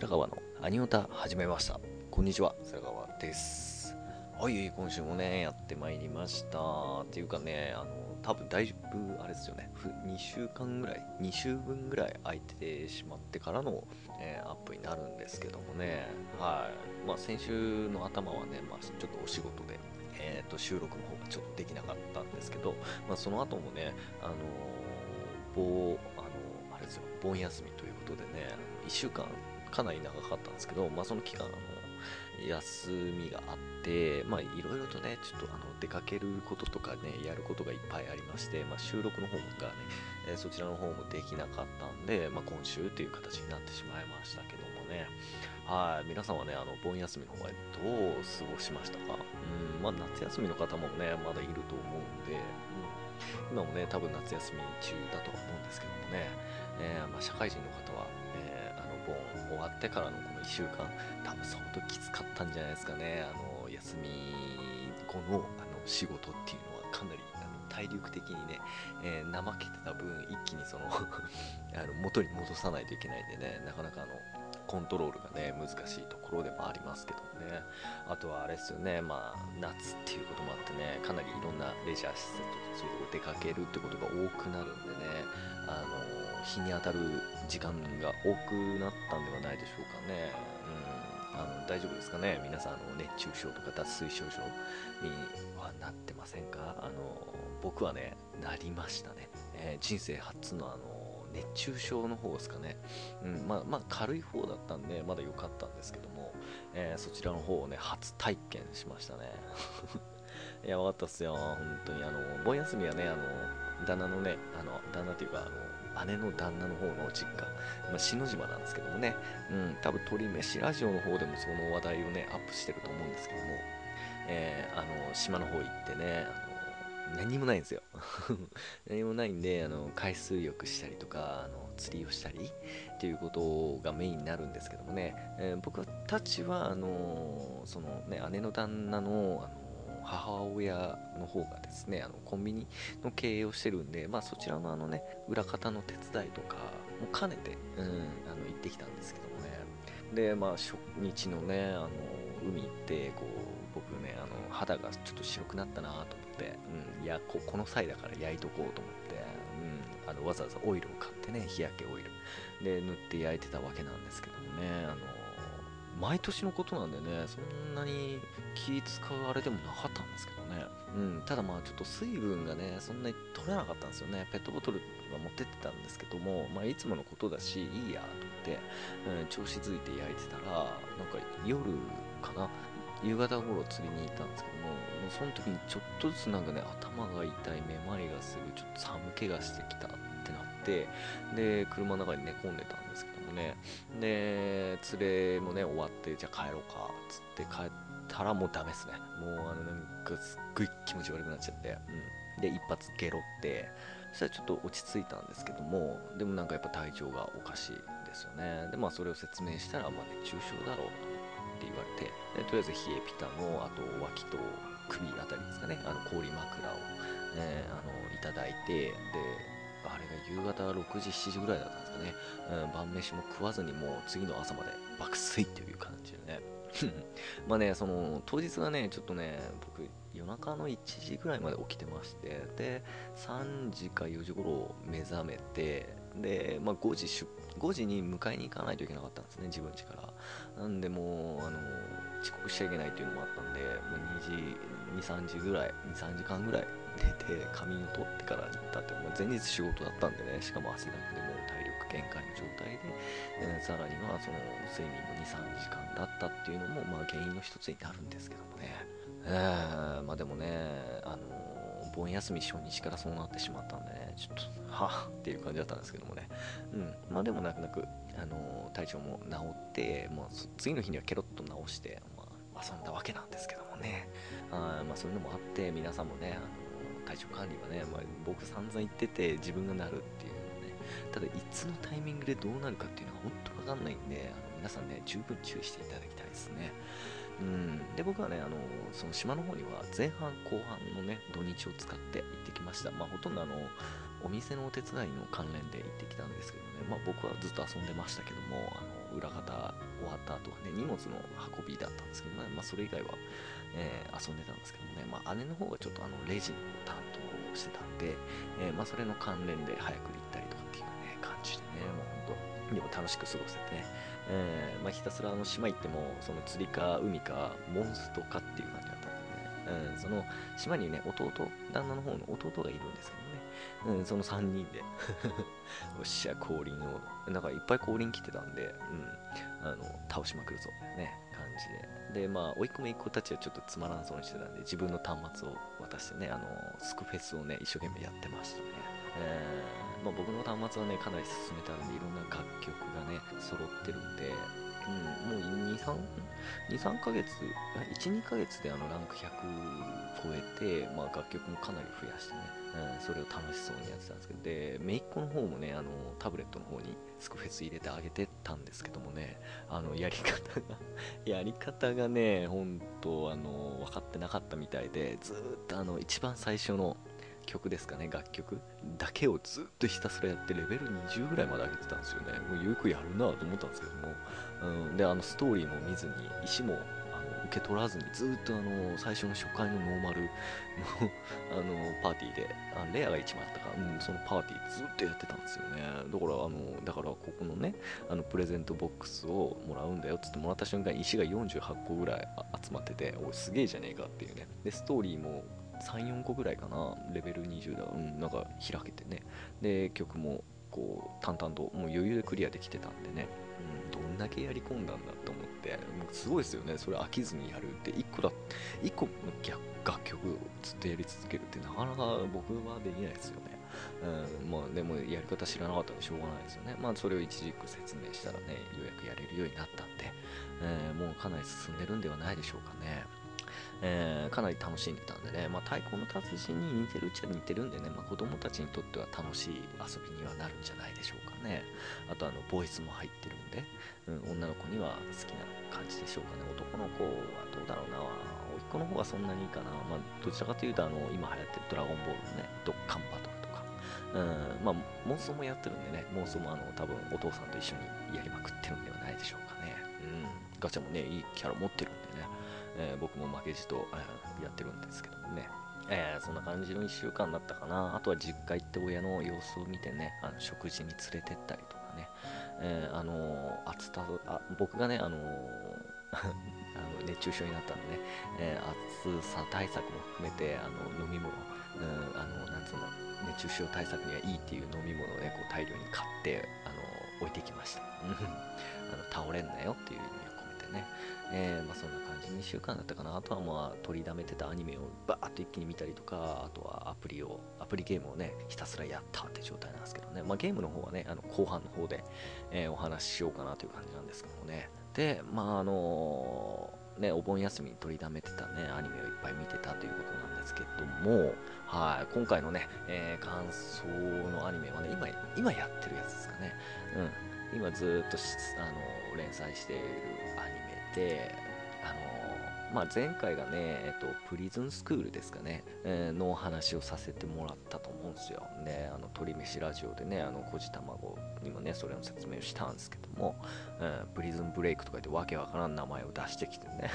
ら川のアニオタ始めました。こんにちは。うずら川です。はい今週もねやってまいりました。っていうかねあの多分だいぶあれですよね。2週間ぐらい2週分ぐらい空いてしまってからの、えー、アップになるんですけどもね。はい。まあ先週の頭はね、まあ、ちょっとお仕事でえーと、収録の方がちょっとできなかったんですけど、まあ、その後もね、あのー、あのあれですよ、盆休みということでね、1週間かなり長かったんですけど、まあ、その期間、あの休みがあって、まあ、いろいろとね、ちょっとあの出かけることとかね、やることがいっぱいありまして、まあ、収録の方がね、えそちらの方もできなかったんで、まあ、今週という形になってしまいましたけどもね、はい、皆さんはね、あの、盆休みの方はどう過ごしましたか？うん、まあ、夏休みの方もね、まだいると思うんで、うん、今もね、多分夏休み中だとは思うんですけどもね、えー、まあ、社会人の方、終わってからのこの1週間、多分相当きつかったんじゃないですかね、あの、休み後の、あの、仕事っていうのはかなり、あの、体力的にね、えー、怠けてた分、一気にそのあの、元に戻さないといけないんでね、なかなかあの、コントロールがね、難しいところでもありますけどね。あとはあれですよね、まあ、夏っていうこともあってね、かなりいろんなレジャー施設とそういうとこ出かけるってことが多くなるんでね、あの、日に当たる時間が多くなったんではないでしょうかね。うん、あの大丈夫ですかね？皆さん、あの熱中症とか脱水症状にはなってませんか？あの、僕はね、なりましたね。えー、人生初のあの、熱中症の方ですかね。うん、まあ、まあ、軽い方だったんで、まだ良かったんですけども、えー、そちらの方をね、初体験しましたね い。やばかったっすよ、本当に。あの、盆休みはね、あの、旦那のね、あの、旦那っていうか、あの、姉の旦那の方の実家、まあ、篠島なんですけどもね、うん、多分鳥飯ラジオの方でもその話題をね、アップしてると思うんですけども、えー、あの、島の方行ってね、何もないんですよ。何もないんであの海水浴したりとかあの釣りをしたりっていうことがメインになるんですけどもね、えー、僕たちはあのそのね姉の旦那のあの母親の方がですねあのコンビニの経営をしてるんで、まあ、そちらのあのね裏方の手伝いとかも兼ねて、うん、あの行ってきたんですけどもね。でまあ初日のねあの海行ってこう僕ねあの肌がちょっと白くなったなと思って、うん、いやここの際だから焼いとこうと思って、うん、あのわざわざオイルを買ってね日焼けオイルで塗って焼いてたわけなんですけどもねあの毎年のことなんでねそんなに気使うあれでもなかったんですけどね、うん、ただまあちょっと水分がねそんなに取れなかったんですよね。ペットボトルは持ってってたんですけども、まあ、いつものことだしいいやと思って、うん、調子づいて焼いてたらなんか夜かな夕方頃釣りに行ったんですけども、もうその時にちょっとずつなんかね、頭が痛い、めまいがする、ちょっと寒気がしてきたってなって、で、車の中に寝込んでたんですけどもね、で、連れもね、終わって、じゃあ帰ろうかっ、つって帰ったらもうダメですね。もうあの、なんかすっごい気持ち悪くなっちゃって、うん。で、一発ゲロって、そしたらちょっと落ち着いたんですけども、でもなんかやっぱ体調がおかしいですよね。で、まあそれを説明したら、まあ熱中症だろうと。って言われて、とりあえず冷えピタの、あと脇と首あたりですかね、あの氷枕を、えー、あのいただいて、で、あれが夕方6時、7時ぐらいだったんですかね、うん、晩飯も食わずにもう次の朝まで爆睡っていう感じでね。まあね、その当日はね、ちょっとね、僕、夜中の1時ぐらいまで起きてまして、で、3時か4時頃目覚めて、で、まあ、5時出5時に迎えに行かないといけなかったんですね、自分家から。なんでもう、あの、遅刻しちゃいけないっていうのもあったんで、もう2時、2、3時ぐらい、2、3時間ぐらい寝て、仮眠を取ってから行ったって、もう前日仕事だったんでね、しかも汗だくでもう体力限界の状態で、えー、さらにはその睡眠も2、3時間だったっていうのも、まあ原因の一つになるんですけどもね。えー、まあでもね、あの盆休み初日からそうなってしまったんでね、ちょっと、はっていう感じだったんですけどもね。うん。まあでも泣く泣く、あのー、体調も治って、もう次の日にはケロッと治して、まあ、遊んだわけなんですけどもね。あまあそういうのもあって、皆さんもね、あのー、体調管理はね、まあ、僕散々言ってて自分がなるっていうのね、ただいつのタイミングでどうなるかっていうのは本当わかんないんで、あの皆さんね、十分注意していただきたいですね。うん、で僕はねあのその島の方には前半後半のね土日を使って行ってきました。まあほとんどあのお店のお手伝いの関連で行ってきたんですけどね、まあ、僕はずっと遊んでましたけどもあの裏方終わった後はね荷物の運びだったんですけどね、まあ、それ以外は、えー、遊んでたんですけどね、まあ、姉の方がちょっとあのレジの担当をしてたんで、えー、まあ、それの関連で早く行でも楽しく過ごせてね、えー、まあ、ひたすらあの島行ってもその釣りか海かモンストかっていう感じだったんでね、うん、その島にね弟旦那の方の弟がいるんですけどね。うん、その3人で。おっしゃ、降臨を、なんかいっぱい降臨来てたんで、うん、あの、倒しまくるぞ、ね、感じで。で、まあ、甥っ子めいっ子たちはちょっとつまらんそうにしてたんで、自分の端末を渡してね、あの、スクフェスをね、一生懸命やってましたね。えー、まあ、僕の端末はね、かなり進めたんで、いろんな楽曲がね、揃ってるんで、うん、もう2、3、2、3ヶ月、1、2ヶ月であのランク100超えて、まあ楽曲もかなり増やしてね、うん、それを楽しそうにやってたんですけど、で、めいっ子の方もね、あの、タブレットの方にスクフェス入れてあげてたんですけどもね、あの、やり方が やり方がね、本当あの、分かってなかったみたいで、ずっとあの、一番最初の、曲ですかね、楽曲だけをずっとひたすらやって、レベル20ぐらいまで上げてたんですよね。もうよくやるなと思ったんですけども、うん、で、あの、ストーリーも見ずに、石もあの受け取らずに、ずっとあの、最初の初回のノーマルの あの、パーティーで、あレアが1枚あったから、うん、そのパーティーずっとやってたんですよね。だから、あの、だからここのね、あの、プレゼントボックスをもらうんだよっつってもらった瞬間、石が48個ぐらい集まってて、おい、すげえじゃねえかっていうね。で、ストーリーも、3、4個ぐらいかな、レベル20だ、うん、なんか開けてね。で、曲もこう淡々ともう余裕でクリアできてたんでね、うん、どんだけやり込んだんだと思って、もうすごいですよね、それ飽きずにやるって、1個だ、1個の楽曲をずっとやり続けるってなかなか僕はできないですよね。うん、まあでもやり方知らなかったんでしょうがないですよね。まあそれを一時句説明したらね、ようやくやれるようになったんで、えー、もうかなり進んでるんではないでしょうかね。えー、かなり楽しんでたんでね、まあ、太鼓の達人に似てるっちゃ似てるんでね、まあ、子供たちにとっては楽しい遊びにはなるんじゃないでしょうかね。あと、あの、ボイスも入ってるんで、うん、女の子には好きな感じでしょうかね。男の子はどうだろうな。甥っ子の方はそんなにいいかな。まあ、どちらかというと、あの、今流行ってるドラゴンボールのね、ドッカンバトルとか、うん、まあ、妄想もやってるんでね、妄想もあの、多分お父さんと一緒にやりまくってるんではないでしょうかね。うん、ガチャもね、いいキャラ持ってる。えー、僕も負けじとやってるんですけどもね。えー、そんな感じの1週間だったかな。あとは実家行って親の様子を見てね、あの食事に連れてったりとかね。えー、あのー、暑さあ、僕がね、あの あの熱中症になったんでね、え暑さ対策も含めて、あの飲み物、うん、あの、なんつうの、熱中症対策にはいいっていう飲み物をね、こう大量に買って、あの置いてきました。あの倒れんなよっていう意味ね。えー、まあ、そんな感じ2週間だったかなあとはまあ取りだめてたアニメをバーッと一気に見たりとかあとはアプリをアプリゲームをねひたすらやったって状態なんですけどね、まあ、ゲームの方はねあの後半の方で、えー、お話ししようかなという感じなんですけどもねでまああのー、ね、お盆休みに取りだめてたね、アニメをいっぱい見てたということなんですけども、はい、今回のね、え、感想のアニメはね、今、今やってるやつですかね。うん。今ずっと、あの、連載しているアニメで、あのまあ、前回がね、えっと、プリズンスクールですかね、えー、のお話をさせてもらったと思うんですよ。で、あの、鳥飯ラジオでね、あの、こじ卵にもね、それの説明をしたんですけども、うん、プリズンブレイクとか言ってわけわからん名前を出してきてね、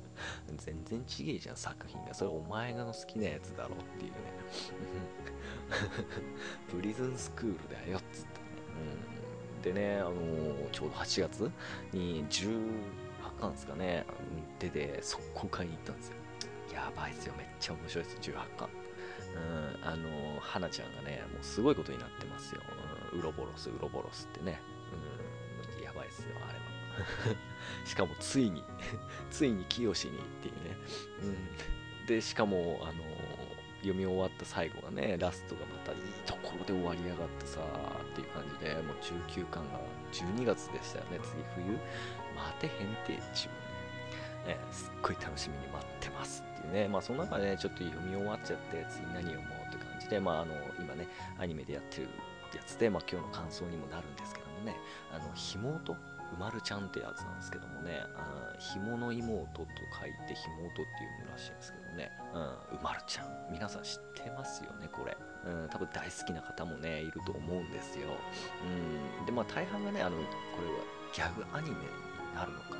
全然ちげえじゃん、作品が。それお前がの好きなやつだろっていうね。プリズンスクールだよ、っつってね。うん、でね、あのー、ちょうど8月に10、巻ですかね、出て速攻買いに行ったんですよ。やばいっすよ、めっちゃ面白いです、18巻。うん、あの、花ちゃんがね、もうすごいことになってますよ。うん、ウロボロス、ウロボロスってね。うん、やばいっすよ、あれは。しかも、ついについに清にっていうね。うん。で、しかも、あの読み終わった最後がね、ラストがまたいいところで終わりやがってさ、っていう感じで、もう19巻が12月でしたよね、次冬。待てへんてっちゅうね、すっごい楽しみに待ってますっていうね、まあその中でね、ちょっと読み終わっちゃって、次何読もうって感じで、まああの、今ね、アニメでやってるやつで、まあ今日の感想にもなるんですけどもね、あの、ひもと？うまるちゃんってやつなんですけどもね、あひもの妹と書いてひもとっていうらしいんですけどね、うん、うまるちゃん。皆さん知ってますよね、これ。うん、多分大好きな方もね、いると思うんですよ。うん、で、まあ大半がね、あの、これはギャグアニメになるのかな。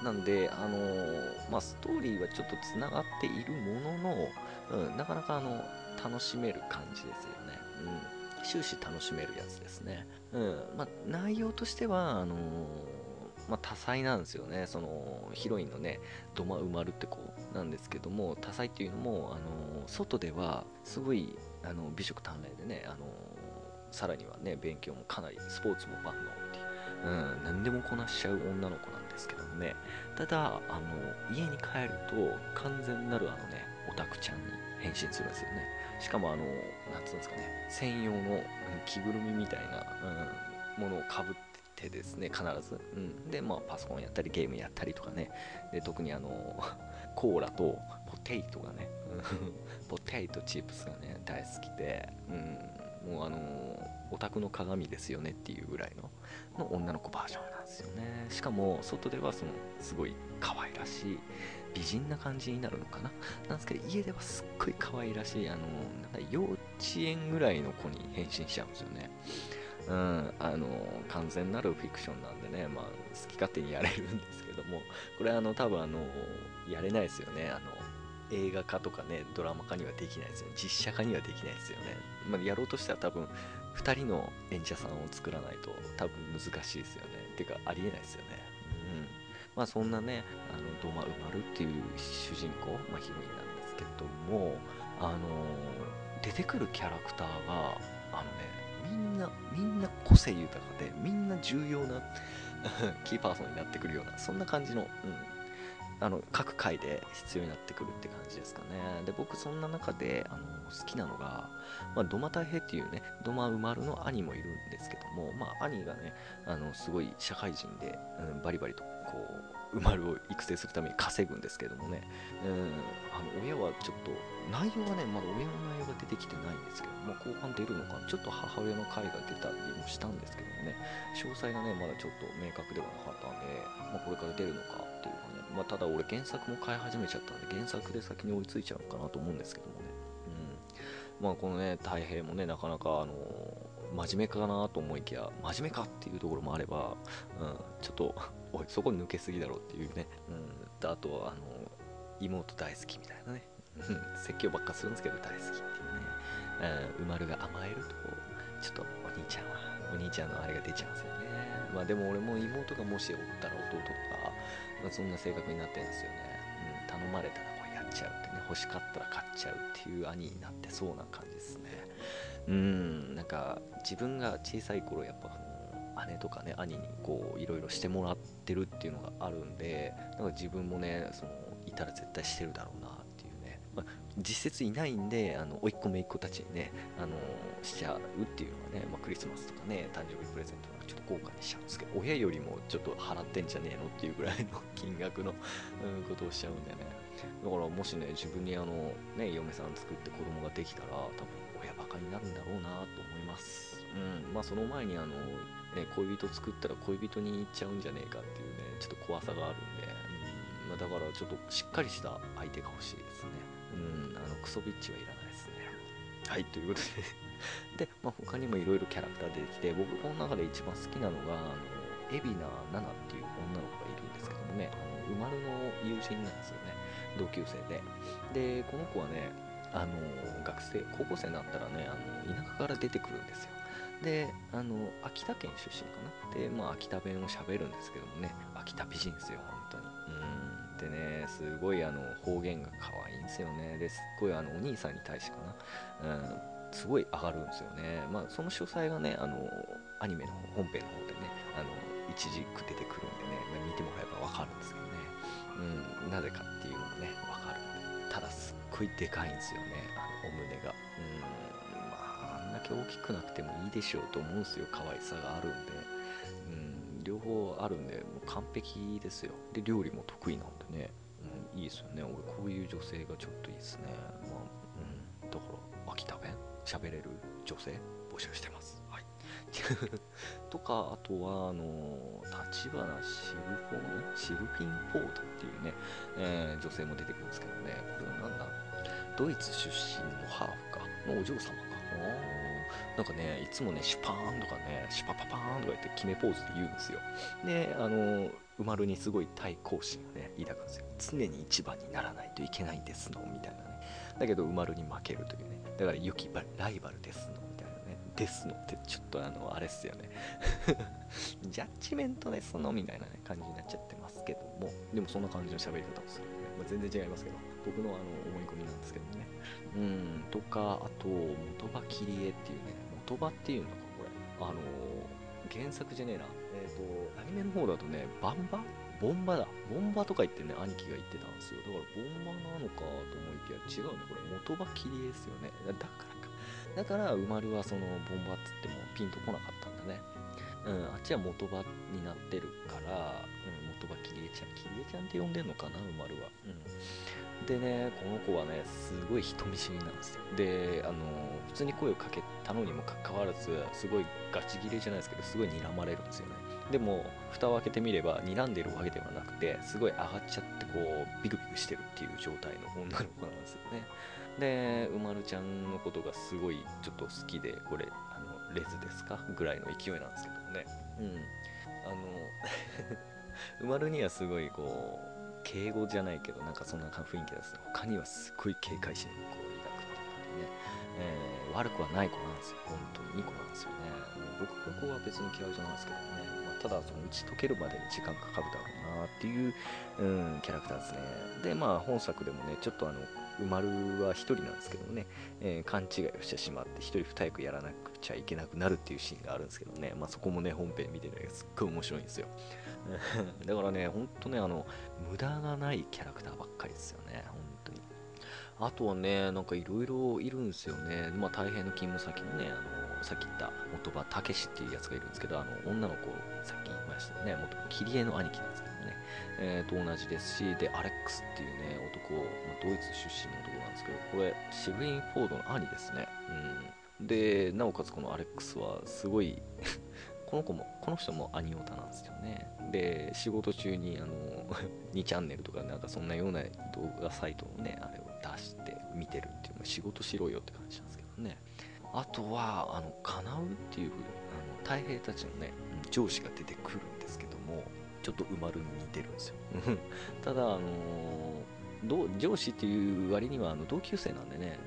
うん、なんで、あのー、まあ、ストーリーはちょっとつながっているものの、うん、なかなかあの楽しめる感じですよね。うん、終始楽しめるやつですね。うんまあ、内容としてはあのー、まあ、多彩なんですよね。そのヒロインのね、土間埋まるって子なんですけども、多彩っていうのも、あの、外ではすごいあの美食鍛錬でね、あのさらにはね、勉強もかなり、スポーツも万能っていう、うん、何でもこなしちゃう女の子なんですけどもね、ただ、あの家に帰ると完全なるあのね、オタクちゃんに変身するんですよね。しかもあの、なんつうんですかね、専用の着ぐるみみたいな、うん、ものをかぶってですね、必ず。うん、で、まあ、パソコンやったり、ゲームやったりとかね。で、特にあの、コーラとポテイトがね、ポテイトチップスがね、大好きで、うん、もうあのオタクの鏡ですよねっていうぐらいのの女の子バージョンなんですよね。しかも、外ではその、すごい可愛らしい、美人な感じになるのかな？なんですけど、家ではすっごい可愛らしい、あの、なんか幼稚園ぐらいの子に変身しちゃうんですよね。うん、あの、完全なるフィクションなんでね、まあ、好き勝手にやれるんですけども、これあの、多分あの、やれないですよね。あの、映画化とかね、ドラマ化にはできないですよね。実写化にはできないですよね。まあ、やろうとしたら多分、2人の演者さんを作らないと多分難しいですよね。ていうか、ありえないですよね。うん。まあそんなね、あの、ドマウマルっていう主人公、まあヒロインなんですけども、あの出てくるキャラクターが、あのね、みんな、みんな個性豊かで、みんな重要な キーパーソンになってくるような、そんな感じの、うん、あの各回で必要になってくるって感じですかね。で、僕そんな中であの好きなのが、まあ、ドマ太平っていうね、ドマウマルの兄もいるんですけども、まあ、兄がね、あのすごい社会人で、うん、バリバリとこう、馬るを育成するために稼ぐんですけどもね、うん、あの親はちょっと、内容はね、まだ親の内容が出てきてないんですけども、後半出るのかちょっと母親の回が出たりもしたんですけどもね、詳細がね、まだちょっと明確ではなかったんで、まあ、これから出るのかっていうかね、まあ、ただ俺原作も買い始めちゃったんで、原作で先に追いついちゃうのかなと思うんですけどもね、うん。まあこのね、太平もね、なかなかあの真面目かなと思いきや、真面目かっていうところもあれば、うん、ちょっと、おい、そこ抜けすぎだろうっていうね、うん、あとは、あの、妹大好きみたいなね、説教ばっかするんですけど大好きっていうね、うん、馬るが甘えると、ちょっとお兄ちゃんは、お兄ちゃんのあれが出ちゃうんですよね。まあでも俺も妹がもしおったら弟とか、まあ、そんな性格になってるんですよね。うん、頼まれたらこうやっちゃうってね、欲しかったら買っちゃうっていう兄になってそうな感じですね。うん、なんか自分が小さい頃やっぱ姉とかね、兄にこういろいろしてもらってるっていうのがあるんで、なんか自分もね、そのいたら絶対してるだろうなっていうね、まあ、実質いないんで、あの、甥っ子姪っ子たちにね、あの、しちゃうっていうのはね、まあ、クリスマスとかね、誕生日プレゼントなんかちょっと豪華にしちゃうんですけど、親よりもちょっと払ってんじゃねえのっていうぐらいの 金額の、ことをしちゃうんでね。だからもしね、自分にあの、ね、嫁さん作って子供ができたら、多分親バカになるんだろうなと思います。うん、まあその前にあの、ね、恋人作ったら恋人に行っちゃうんじゃねえかっていうね、ちょっと怖さがあるんで、うんま、だからちょっとしっかりした相手が欲しいですね。うん、あの、クソビッチはいらないですね。はい、ということで で、まあ、他にもいろいろキャラクター出てきて、僕この中で一番好きなのが、あの、海老名奈々っていう女の子がいるんですけどもね、あの、生まれの友人なんですよね。同級生で。で、この子はね、あの、学生、高校生になったらね、あの、田舎から出てくるんですよ。で、あの、秋田県出身かな？で、まあ、秋田弁を喋るんですけどもね、秋田美人ですよ、本当に。うん。でね、すごい、あの、方言が可愛いんですよね。ですっごい、あの、お兄さんに対してかな。うん。すごい上がるんですよね。まあ、その詳細がね、あの、アニメの本編の方でね、あの、一軸出てくるんでね、見てもらえばわかるんですけどね。うん、なぜかっていうのもね、わかるんで。ただ、すっごいでかいんですよね、あの、お胸が。うん、け大きくなくてもいいでしょうと思うんですよ、可愛さがあるんで。うん、両方あるんで、もう完璧ですよ。で、料理も得意なんでね。うん、いいですよね。俺、こういう女性がちょっといいですね。まあ、うん、だから、秋田弁？喋れる女性？募集してます。はい。とか、あとは、あの、立花シルフォーヌシルフィン・ポートっていうね、えー、女性も出てくるんですけどね、これはなんだ？ドイツ出身のハーフか。のお嬢様かなんかねいつもねシュパーンとかねシュパパパーンとか言って決めポーズで言うんですよ。であのうまるにすごい対抗心をね抱くんですよ。常に一番にならないといけないんですのみたいなね。だけどうまるに負けるというね。だからユキライバルですのみたいなね。ですのってちょっとあのあれっすよね。ジャッジメントですのみたいなね感じになっちゃってますけども。でもそんな感じの喋り方をする、まあ、全然違いますけど僕のあの思い込みなんですけどねうんとかあと元場切り絵っていうね元場っていうのかこれあの原作じゃねえなえっ、ー、とアニメの方だとねバンバ？ボンバだ。ボンバとか言ってね、兄貴が言ってたんですよ。だからボンバなのかと思いきや違うね。これ元場切り絵ですよね。だからか。だから、馬るはそのボンバっつってもピンとこなかったんだね。うん、あっちは元場になってるから、うん、元場切り絵ちゃん。切り絵ちゃんって呼んでんのかな、馬るは。うん。でね、この子はね、すごい人見知りなんですよ。で、あの、普通に声をかけたのにもかかわらず、すごいガチ切れじゃないですけど、すごい睨まれるんですよね。でも、蓋を開けてみれば、睨んでるわけではなくて、すごい上がっちゃって、こう、ビクビクしてるっていう状態の女の子なんですよね。で、うまるちゃんのことがすごいちょっと好きで、これ、あの、レズですか？ぐらいの勢いなんですけどもね。うん。あの、埋まるにはすごいこう、敬語じゃないけど、なんかそんな雰囲気です。他にはすっごい警戒心をこう抱くっていう感じね、えー、悪くはない子なんですよ。本当にいい子なんですよね。僕ここは別に嫌いじゃないですけどね。まあ、ただ、その打ち解けるまでに時間かかるだろうなっていう、うん、キャラクターですね。で、まあ、本作でもね、ちょっとあの、埋まるは1人なんですけどね、えー、勘違いをしてしまって1人2役やらなくちゃいけなくなるっていうシーンがあるんですけどね、まあ、そこもね本編見てるのがすっごい面白いんですよ。だからねほんとねあの無駄がないキャラクターばっかりですよね本当に。あとはねなんかいろいろいるんですよね。まあ大変の勤務先のねあのさっき言った元場武っていうやつがいるんですけどあの女の子さっき言いましたよね元切り絵の兄貴なんです、えー、と同じですしでアレックスっていうね男、ま、ドイツ出身の男なんですけどこれシブリン・フォードの兄ですね。うん。でなおかつこのアレックスはすごい この子もこの人もアニオタなんですよね。で仕事中にあの 2チャンネルとかなんかそんなような動画サイトのねあれを出して見てるっていう仕事しろよって感じなんですけどね。あとはあのカナウっていうあの太平たちのね上司が出てくるんですけどもちょっと埋まるに似てるんですよ。ただあの上司っていう割にはあの同級生なんでね、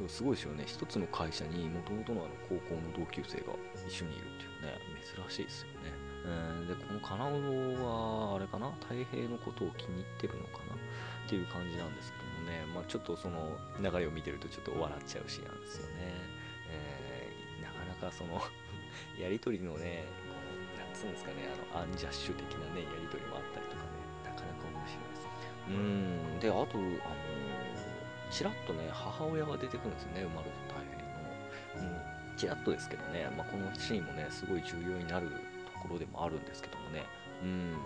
うん、すごいですよね。一つの会社にもともとのあの高校の同級生が一緒にいるっていうね。珍しいですよね、えー、でこのカナウはあれかな？太平のことを気に入ってるのかな？っていう感じなんですけどもね、まあ、ちょっとその流れを見てるとちょっと笑っちゃうシーンなんですよね、えー、なかなかその やりとりのねこうなんですかね。あのアンジャッシュ的なねやりとりもあったりとかね。なかなか面白いですうん。であとあのちらっとね母親が出てくるんですよね生まれた大変の、うん。ちらっとですけどね、まあ、このシーンもね、すごい重要になるところでもあるんですけどもね、うん、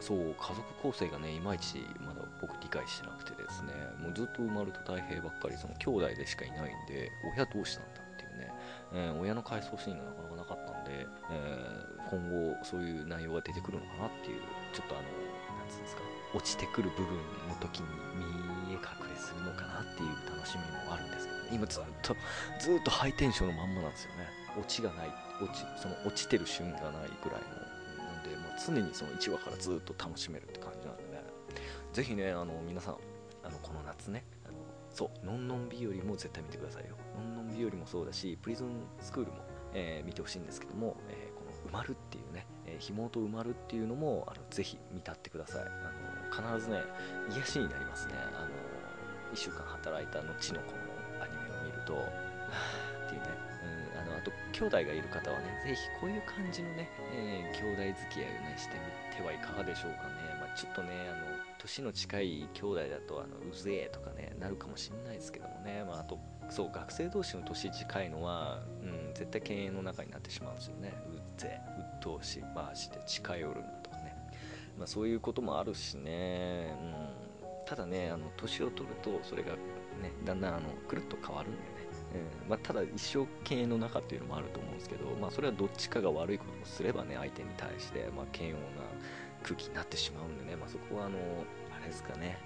そう、家族構成がね、いまいちまだ僕理解してなくてですね、もうずっと生まれた太平ばっかり、その兄弟でしかいないんで、親どうしたんだっていうね、えー、親の回想シーンがなかなかなかったんで、えー、今後そういう内容が出てくるのかなっていう、ちょっとあの、なんつうんですか、落ちてくる部分の時に見え隠れするのかなっていう楽しみもあるんですけど今ずっとずっとハイテンションのまんまなんですよね。落ちがない落ちその落ちてる瞬間がないぐらいの。なんで、まあ、常にその1話からずっと楽しめるって感じなんでね。ぜひねあの皆さんあのこの夏ねあのそうのんのん日和も絶対見てくださいよ。のんのん日和もそうだしプリズンスクールも、えー、見てほしいんですけども、えー、埋まるっていうね、えー、ひもと埋まるっていうのもあのぜひ見たってください。あの必ずね癒しになりますね。あの1週間働いた後のこのアニメを見ると、っていうね、うん、あのあと兄弟がいる方はね、ぜひこういう感じのね、えー、兄弟付き合いをね、してみてはいかがでしょうかね。まあ、ちょっとね、あの、年の近い兄弟だと、あの、うぜえとかね、なるかもしんないですけどもね、まあ、あと、そう、学生同士の年近いのは、うん、絶対敬遠の中になってしまうんですよね。うぜえ、うっとうしい、まあして近寄るなとかね。まあ、そういうこともあるしね、うん、ただね、あの、年を取ると、それがね、だんだんあの、くるっと変わるんでね。うん。まあ、ただ一生系の中っていうのもあると思うんですけど、まあ、それはどっちかが悪いことをすればね相手に対して、まあ、嫌悪な空気になってしまうんでね、まあ、そこはあのあれですかね、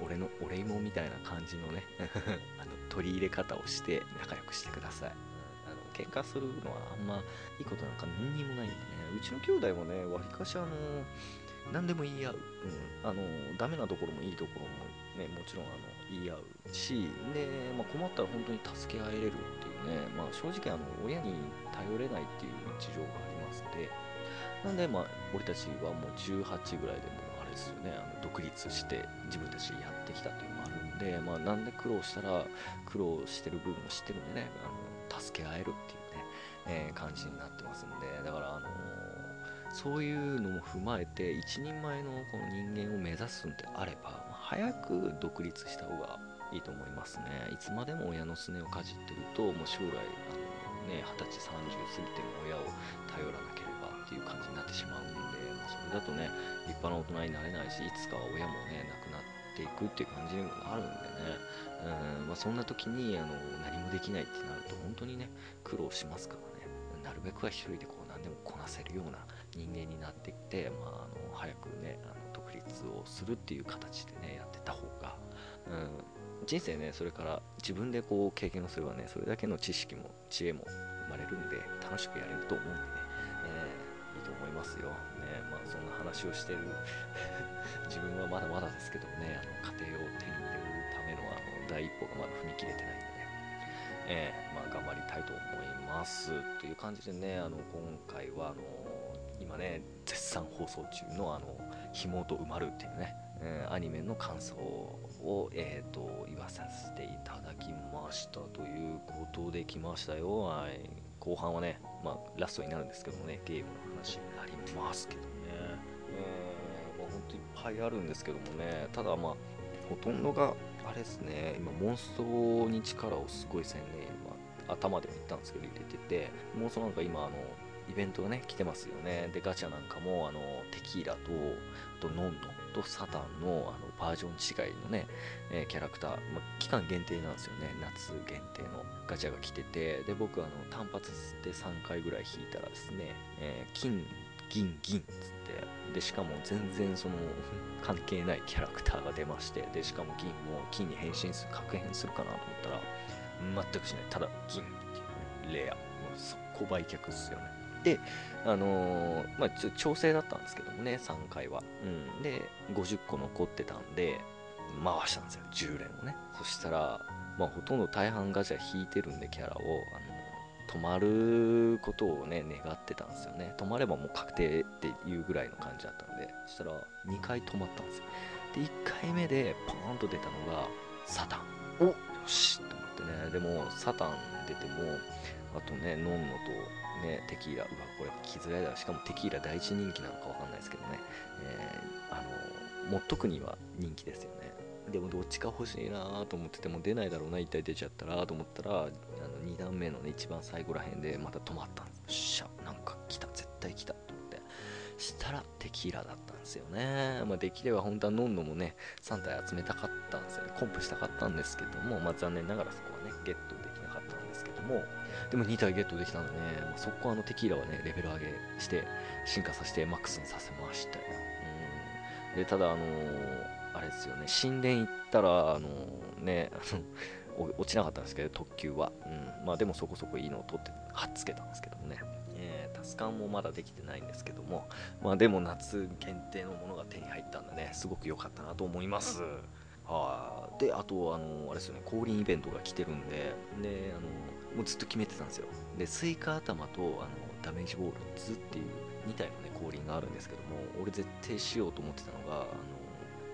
うん、俺の俺芋みたいな感じのね。あの取り入れ方をして仲良くしてください、喧嘩するのはあんまいいことなんか何にもないんでね。うちの兄弟もねわりかしあの何でも言い合う、うん、あのダメなところもいいところもねもちろんあの言い合うしで、まあ、困ったら本当に助け合えれるっていうね、まあ、正直あの親に頼れないっていう事情がありますんでなんでまあ俺たちはもう18ぐらいでもあれですよね。あの独立して自分たちやってきたというのもあるんで、まあ、なんで苦労したら苦労してる部分を知ってるんでね。あの助け合えるっていうね、えー、感じになってますんでだからあのそういうのも踏まえて一人前のこの人間を目指すんであれば、ま、早く独立した方がいいと思いますね。いつまでも親のすねをかじってるともう将来あのね二十歳30過ぎても親を頼らなければっていう感じになってしまうんで、まあ、それだとね立派な大人になれないしいつかは親もね亡くなってくっていう感じにもなるんでね。うん、まあ、そんな時にあの何もできないってなると本当にね苦労しますからね。なるべくは一人でこう何でもこなせるような人間になっていって、まあ、あの早くねあの独立をするっていう形でねやってた方が、うん、人生ねそれから自分でこう経験をすればねそれだけの知識も知恵も生まれるんで楽しくやれると思うんでね、えー、いいと思いますよ、話をしてる。自分はまだまだですけどもねあの家庭を手に入れるためのあの第一歩がまだ踏み切れてないんで、えー、まあ、頑張りたいと思います。という感じでねあの今回はあの今ね絶賛放送中のあの「ひもと埋まる」っていうね、え、アニメの感想を、えーと、言わさせていただきましたということで来ましたよ、はい、後半はね、まあ、ラストになるんですけどもねゲームの話になりますけどね、えーまあ、本当いっぱいあるんですけどもねただまあほとんどがあれですね今モンストに力をすごい専念、まあ、頭でも言ったんですけど入れててモンストなんか今あのイベントがね、来てますよね。で、ガチャなんかも、あの、テキーラと、とノンノとサタンのあのバージョン違いのね、えー、キャラクター、まあ、期間限定なんですよね。夏限定のガチャが来てて、で、僕、あの、単発で3回ぐらい引いたらですね、えー、金、銀、銀っつって、で、しかも全然その、関係ないキャラクターが出まして、で、しかも銀も金に変身する、確変するかなと思ったら、全くしない。ただ、銀っていう、ね、レア。もう速攻売却っすよね。で、あのー、まあ、調整だったんですけどもね、3回は。うん。で、50個残ってたんで、回したんですよ、10連をね。そしたら、まあ、ほとんど大半ガチャ引いてるんで、キャラを、あの、止まることをね、願ってたんですよね。止まればもう確定っていうぐらいの感じだったんで、そしたら、2回止まったんですよ。で、1回目で、ポーンと出たのが、サタン。およしと思ってね。でも、サタン出ても、あとね、ノンノと、ね、テキーラ、うわ、これ来づらいだしかもテキーラ第一人気なのかわかんないですけどね、えー、あの、持っとくには人気ですよね。でもどっちか欲しいなと思ってても出ないだろうな、一体出ちゃったらと思ったら、あの2段目のね、一番最後らへんでまた止まったんですよ。しゃ、なんか来た、絶対来たと思って。したらテキーラだったんですよね。まあ、できれば本当はノンノもね、3体集めたかったんですよね。コンプしたかったんですけども、まあ、残念ながらそこはね、ゲットできなかったんですけども、でも2体ゲットできたんでね、まあ、そこあのテキーラはね、レベル上げして、進化させてマックスにさせましたよ。うん。で、ただあのー、あれですよね、神殿行ったら、あのー、ね、落ちなかったんですけど、特急は。うん。まあでもそこそこいいのを取って、はっつけたんですけどもね。えー、タスカンもまだできてないんですけども、まあでも夏限定のものが手に入ったんでね、すごく良かったなと思います。はあ、で、あと、あの、あれですよね、降臨イベントが来てるんで、で、あの、もうずっと決めてたんですよ。で、スイカ頭とあのダメージボールズっていう2体のね、降臨があるんですけども、俺絶対しようと思ってたのが、あの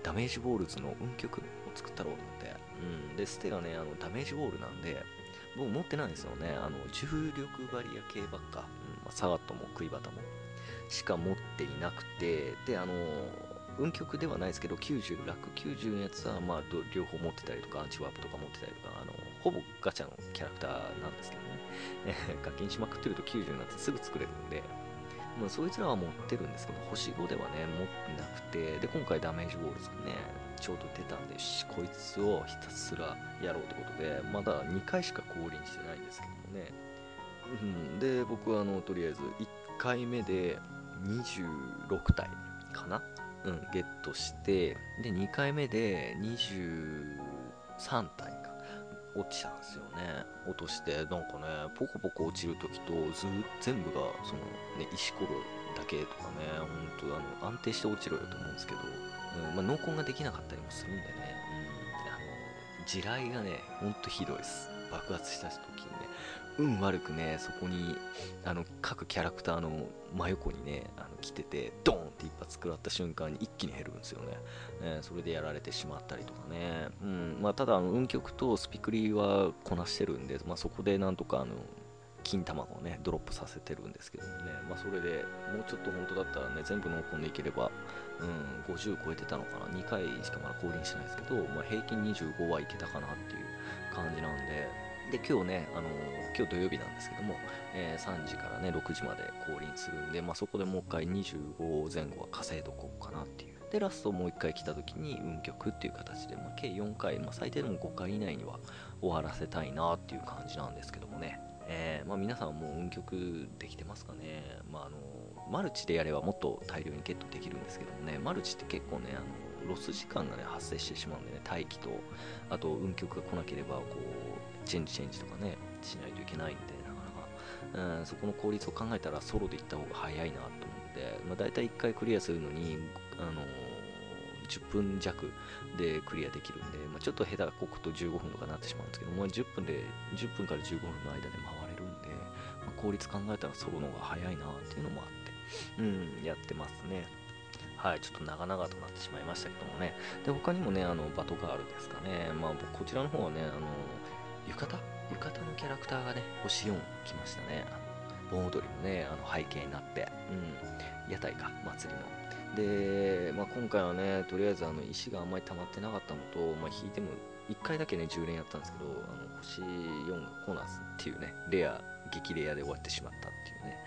ダメージボールズの運曲を作ったろうと思って。うん。で、ステがね、あのダメージボールなんで、僕持ってないんですよね。あの、重力バリア系ばっか。うん。まあ、サガットもクイバタも。しか持っていなくて、で、あの運極ではないですけど、90、楽90のやつは、まあ、両方持ってたりとか、アンチワープとか持ってたりとか、あの、ほぼガチャのキャラクターなんですけどね。課金しまくってると90のやつすぐ作れるんで、まあ、そいつらは持ってるんですけど、星5ではね、持ってなくて、で、今回ダメージウォールズがね、ちょうど出たんで、しこいつをひたすらやろうってことで、まだ2回しか降臨してないんですけどもね。うん、で、僕はあの、とりあえず1回目で26体かなうん、ゲットしてで2回目で23体落ちたんですよね。落としてなんかねポコポコ落ちる時とず全部がその、ね、石ころだけとかね本当あの安定して落ちろよと思うんですけど、うんまあ、濃紺ができなかったりもするんでね、うん、あの地雷がねほんとひどいです。爆発した時にね運悪くねそこにあの各キャラクターの真横にねあの来ててドーンって一発食らった瞬間に一気に減るんですよね、え、それでやられてしまったりとかね、うん。まあ、ただあの運極とスピクリはこなしてるんで、まあ、そこでなんとかあの金卵をねドロップさせてるんですけどもね、まあ、それでもうちょっと本当だったらね全部濃厚でいければ、うん、50超えてたのかな。2回しかまだ降臨してないですけど、まあ、平均25はいけたかなっていう感じなんで。で、今日ね、あの、今日土曜日なんですけども、えー、3時からね、6時まで降臨するんで、まあ、そこでもう一回25前後は稼いどこうかなっていう。で、ラストもう一回来た時に運曲っていう形で、まあ、計4回、まあ、最低でも5回以内には終わらせたいなっていう感じなんですけどもね。えー、まあ、皆さんもう運曲できてますかね。まあ、あのマルチでやればもっと大量にゲットできるんですけどもね、マルチって結構ね、あのロス時間がね、発生してしまうんでね、待機と、あと運曲が来なければ、こう、チェンジチェンジとかね、しないといけないんで、なかなか、うん、そこの効率を考えたらソロで行った方が早いなと思って、まあ、大体1回クリアするのに、あの、10分弱でクリアできるんで、まあ、ちょっと下手こくと15分とかなってしまうんですけども、10分で、10分から15分の間で回れるんで、まあ、効率考えたらソロの方が早いなっていうのもあって、うん、やってますね。はい、ちょっと長々となってしまいましたけどもね。で、他にもね、あの、バトガールですかね。まあ、こちらの方はね、あの、浴衣？浴衣のキャラクターがね、星4来ましたね。盆踊りのね、あの背景になって、うん、屋台か、祭りの。で、まあ、今回はね、とりあえずあの石があんまり溜まってなかったのと、まあ、引いても1回だけね、10連やったんですけど、あの星4が来なすっていうね、レア、激レアで終わってしまったっていうね、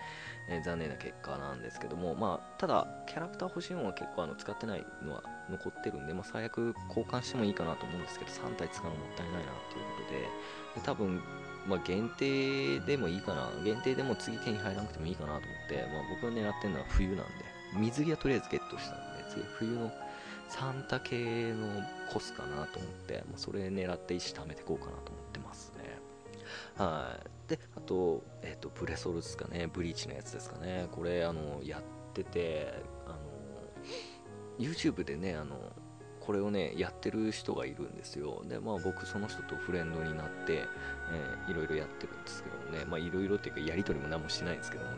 え、残念な結果なんですけども、まあ、ただ、キャラクター星4は結構あの使ってないのは残ってるんで、まあ、最悪交換してもいいかなと思うんですけど、3体使うのもったいないなっていうことで、で多分、まあ、限定でもいいかな、限定でも次手に入らなくてもいいかなと思って、まあ、僕が狙ってるのは冬なんで、水着はとりあえずゲットしたんで、次冬のサンタ系のコスかなと思って、まあ、それ狙って石貯めていこうかなと思ってますね。はい。で、あと、えっ、ー、と、ブレソルですかね、ブリーチのやつですかね。これ、あの、やってて、YouTube でね、あの、これをね、やってる人がいるんですよ。で、まあ僕その人とフレンドになって、えー、いろいろやってるんですけどもね、まあいろいろっていうかやりとりも何もしないんですけどもね。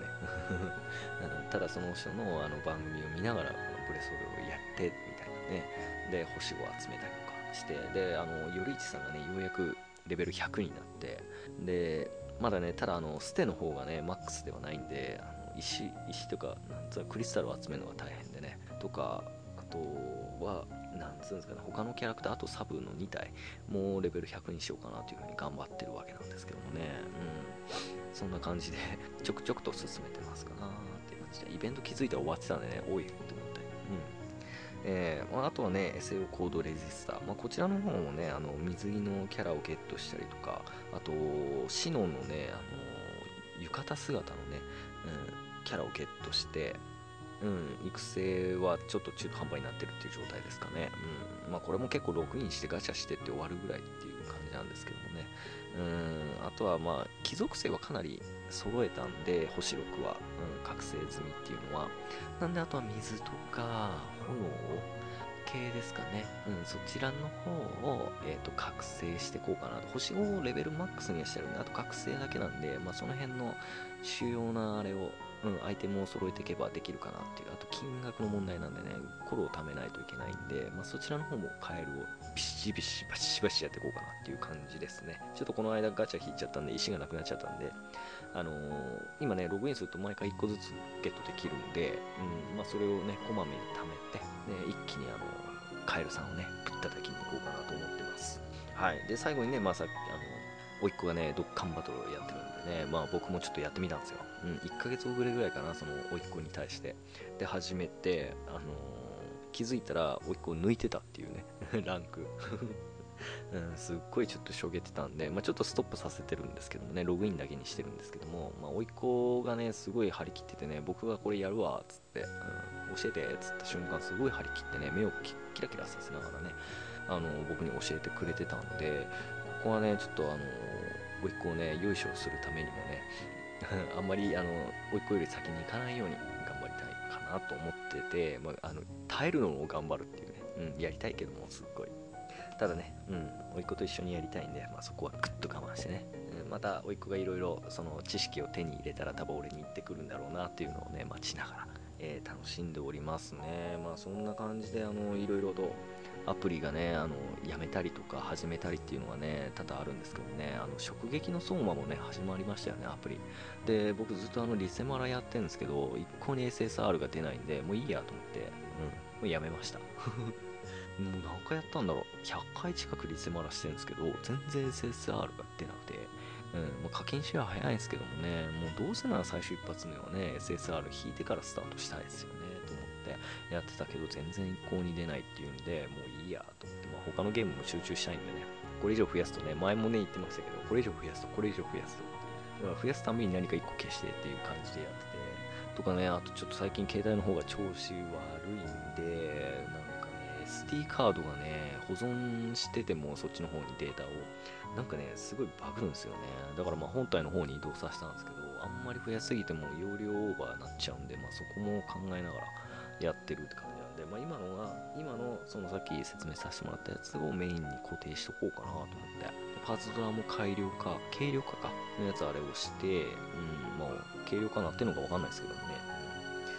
ただその人のあの番組を見ながら、このブレソルをやって、みたいなね。で、星を集めたりとかして、で、あの、よりいちさんがね、ようやくレベル100になって、で、まだね、ただあの、ステの方がね、マックスではないんで、あの石、石とか、なんつうの、クリスタルを集めるのが大変でね、とか、とは、なんつうんですかね、他のキャラクター、あとサブの2体もうレベル100にしようかなというふうに頑張ってるわけなんですけどもね、うん、そんな感じで ちょくちょくと進めてますかなっていう感じで、イベント気づいたら終わってたんでね、多いって思って。うん。えーまあ、あとはね、SAO コードレジスター。まあ、こちらの方もね、あの水着のキャラをゲットしたりとか、あと、シノのね、あの浴衣姿のね、うん、キャラをゲットして、うん、育成はちょっと中途半端になってるっていう状態ですかね。うん、まあこれも結構ログインしてガチャしてって終わるぐらいっていう感じなんですけどもね。うん、あとはまあ、貴族性はかなり揃えたんで、星6は、うん、覚醒済みっていうのは。なんであとは水とか炎系ですかね。うん、そちらの方を、えっ、ー、と、覚醒していこうかなと。星5をレベルマックスにはしてるんで、あと覚醒だけなんで、まあその辺の主要なあれをうん、アイテムを揃えていけばできるかなっていう、あと金額の問題なんでね、コロを貯めないといけないんで、まあ、そちらの方もカエルをビシビシバシバシやっていこうかなっていう感じですね。ちょっとこの間ガチャ引いちゃったんで、石がなくなっちゃったんで、あのー、今ね、ログインすると毎回1個ずつゲットできるんで、うん、まあ、それをね、こまめに貯めて、ね、一気にあの、カエルさんをね、ぶったたきに行こうかなと思ってます。はい。で、最後にね、まあ、さっき、あの、甥っ子がね、ドッカンバトルをやってるんでね、まあ僕もちょっとやってみたんですよ。うん、1ヶ月遅れぐらいかな、その甥っ子に対して。で、始めて、あのー、気づいたら甥っ子を抜いてたっていうね、ランク。うん、すっごいちょっとしょげてたんで、まあ、ちょっとストップさせてるんですけどもね、ログインだけにしてるんですけども、まあ、甥っ子がね、すごい張り切っててね、僕がこれやるわ、つって、うん、教えて、つった瞬間、すごい張り切ってね、目をキラキラさせながらね、あの、僕に教えてくれてたんで、ここはね、ちょっとあの、甥っ子をね、よいしょするためにもね、あんまり、あの、甥っ子より先に行かないように頑張りたいかなと思ってて、まあ、あの、耐えるのを頑張るっていうね、うん、やりたいけども、すっごい。ただね、うん、甥っ子と一緒にやりたいんで、まあ、そこはぐっと我慢してね、うん、また甥っ子がいろいろその知識を手に入れたら多分俺に言ってくるんだろうなっていうのをね、待ちながら、えー、楽しんでおりますね。まあそんな感じで、あの、いろいろとアプリがね、あの、やめたりとか始めたりっていうのがね、多々あるんですけどね、あの、直撃の相馬もね、始まりましたよね、アプリ。で、僕ずっとあの、リセマラやってるんですけど、一向に SSR が出ないんで、もういいやと思って、うん、もうやめました。もう何回やったんだろう100回近くリセマラしてるんですけど全然 SSR が出なくて、うん、もう課金シェア早いんですけどもねもうどうせなら最初一発目はね SSR 引いてからスタートしたいですよねと思ってやってたけど全然一向に出ないっていうんでもういいやと思って、まあ、他のゲームも集中したいんでねこれ以上増やすとね前もね言ってましたけどこれ以上増やすとこれ以上増やすとだから増やすために何か1個消してっていう感じでやっててとかねあとちょっと最近携帯の方が調子悪いんでなんかね SD カードがね、保存しててもそっちの方にデータを、なんかね、すごいバグるんですよね。だからまあ本体の方に移動させたんですけど、あんまり増やすぎても容量オーバーになっちゃうんで、まあそこも考えながらやってるって感じ、まあ今のが、今のそのさっき説明させてもらったやつをメインに固定しとこうかなと思って、パーツドラも改良化、軽量化かのやつあれをして、うん、まあ軽量化なってるのかわかんないですけどもね、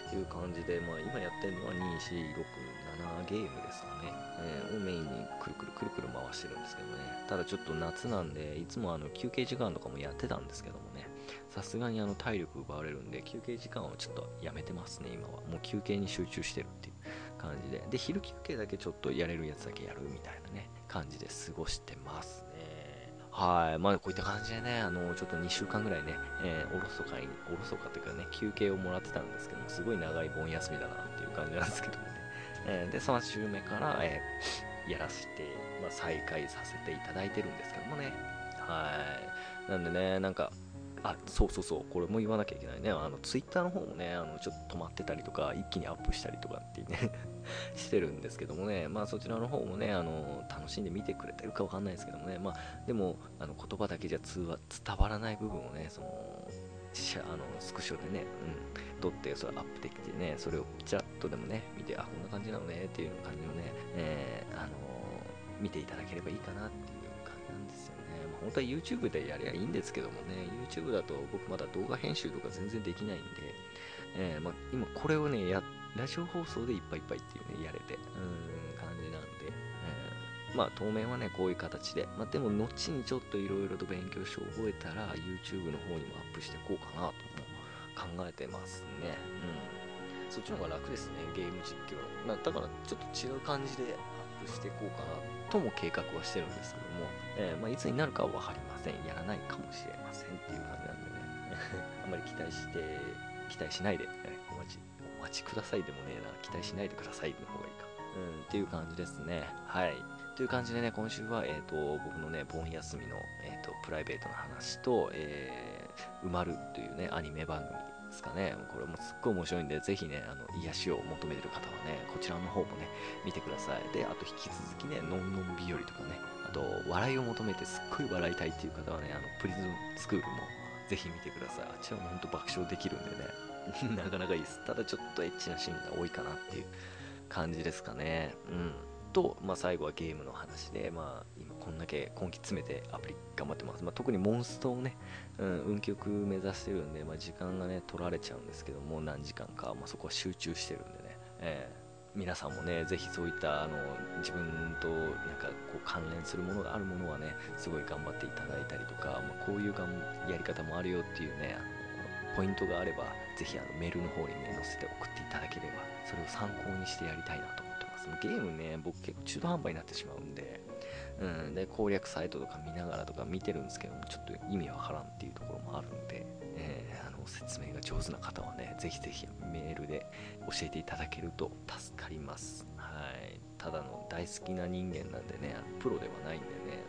っていう感じで、まあ今やってるのは2467、ゲームですかね、えー、をメインにくるくるくるくる回してるんですけどね。ただちょっと夏なんでいつもあの休憩時間とかもやってたんですけどもね。さすがにあの体力奪われるんで休憩時間をちょっとやめてますね今は。もう休憩に集中してるっていう。感じでで昼休憩だけちょっとやれるやつだけやるみたいなね感じで過ごしてますねはい。まあ、こういった感じでね、あの、ちょっと2週間ぐらいね、えー、おろそかに、おろそかっていうかね、休憩をもらってたんですけども、すごい長い盆休みだなっていう感じなんですけどもね。えー、で、3週目から、えー、やらせて、まあ、再開させていただいてるんですけどもね。はい。なんでね、なんか、あ、そうそうそう、これも言わなきゃいけないね。あの、ツイッターの方もね、あの、ちょっと止まってたりとか、一気にアップしたりとかってね してるんですけどもね、まあそちらの方もね、あの、楽しんで見てくれてるかわかんないですけどもね、まあ、でも、あの、言葉だけじゃ通話、伝わらない部分をね、その、あのスクショでね、うん、撮ってそれアップできてね、それをチャットでもね、見て、あ、こんな感じなのねっていう感じをね、えー、あの、見ていただければいいかなって本当は YouTube でやりゃいいんですけどもね、YouTube だと僕まだ動画編集とか全然できないんで、えー、まあ、今これをね、や、ラジオ放送でいっぱいいっぱいっていうね、やれて、うん感じなんでえまあ当面はね、こういう形で。まあでも、後にちょっといろいろと勉強して覚えたら、YouTube の方にもアップしていこうかなとも考えてますね。うん。そっちの方が楽ですね、ゲーム実況。だから、ちょっと違う感じでアップしていこうかなとも計画はしてるんですけども、えー、まあ、いつになるかは分かりません。やらないかもしれませんっていう感じなんでね。あんまり期待して、期待しないで、ね、お待ち、お待ちくださいでもねえな、期待しないでくださいの方がいいか。うん、っていう感じですね。はい。という感じでね、今週は、え、ー、と、僕のね、盆休みの、えっ、ー、と、プライベートな話と、えー、埋まるというね、アニメ番組ですかね。これもすっごい面白いんで、ぜひね、あの、癒しを求めてる方はね、こちらの方もね、見てください。で、あと引き続きね、のんのん日和とかね、あと、笑いを求めてすっごい笑いたいっていう方はね、あの、プリズムスクールもぜひ見てください。あっちはもほんと爆笑できるんでね、なかなかいいです。ただちょっとエッチなシーンが多いかなっていう感じですかね。うん。と、まあ、最後はゲームの話で、まあ、こんだけ根気詰めてアプリ頑張ってます。まあ、特にモンストをね、うん、運極目指してるんで、まあ、時間がね、取られちゃうんですけども、何時間か、まあ、そこは集中してるんでね、えー、皆さんもね、ぜひそういったあの自分となんかこう関連するものがあるものはね、すごい頑張っていただいたりとか、まあ、こういうがんやり方もあるよっていうね、ポイントがあれば、ぜひあのメールの方にね、載せて送っていただければ、それを参考にしてやりたいなとそのゲームね、僕結構中途半端になってしまうんで、うん、で攻略サイトとか見ながらとか見てるんですけどもちょっと意味わからんっていうところもあるんで、えー、あの説明が上手な方はね是非是非メールで教えていただけると助かります。はい。ただの大好きな人間なんでねプロではないんでね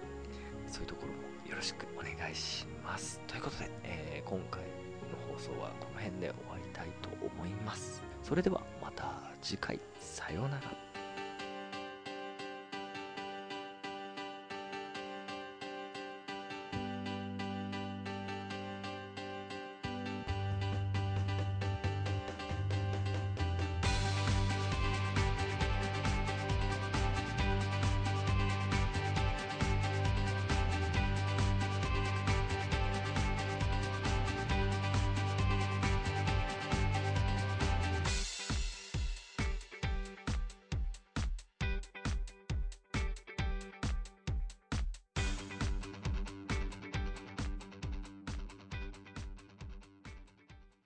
そういうところもよろしくお願いします。ということで、えー、今回の放送はこの辺で終わりたいと思います。それではまた次回。さようなら。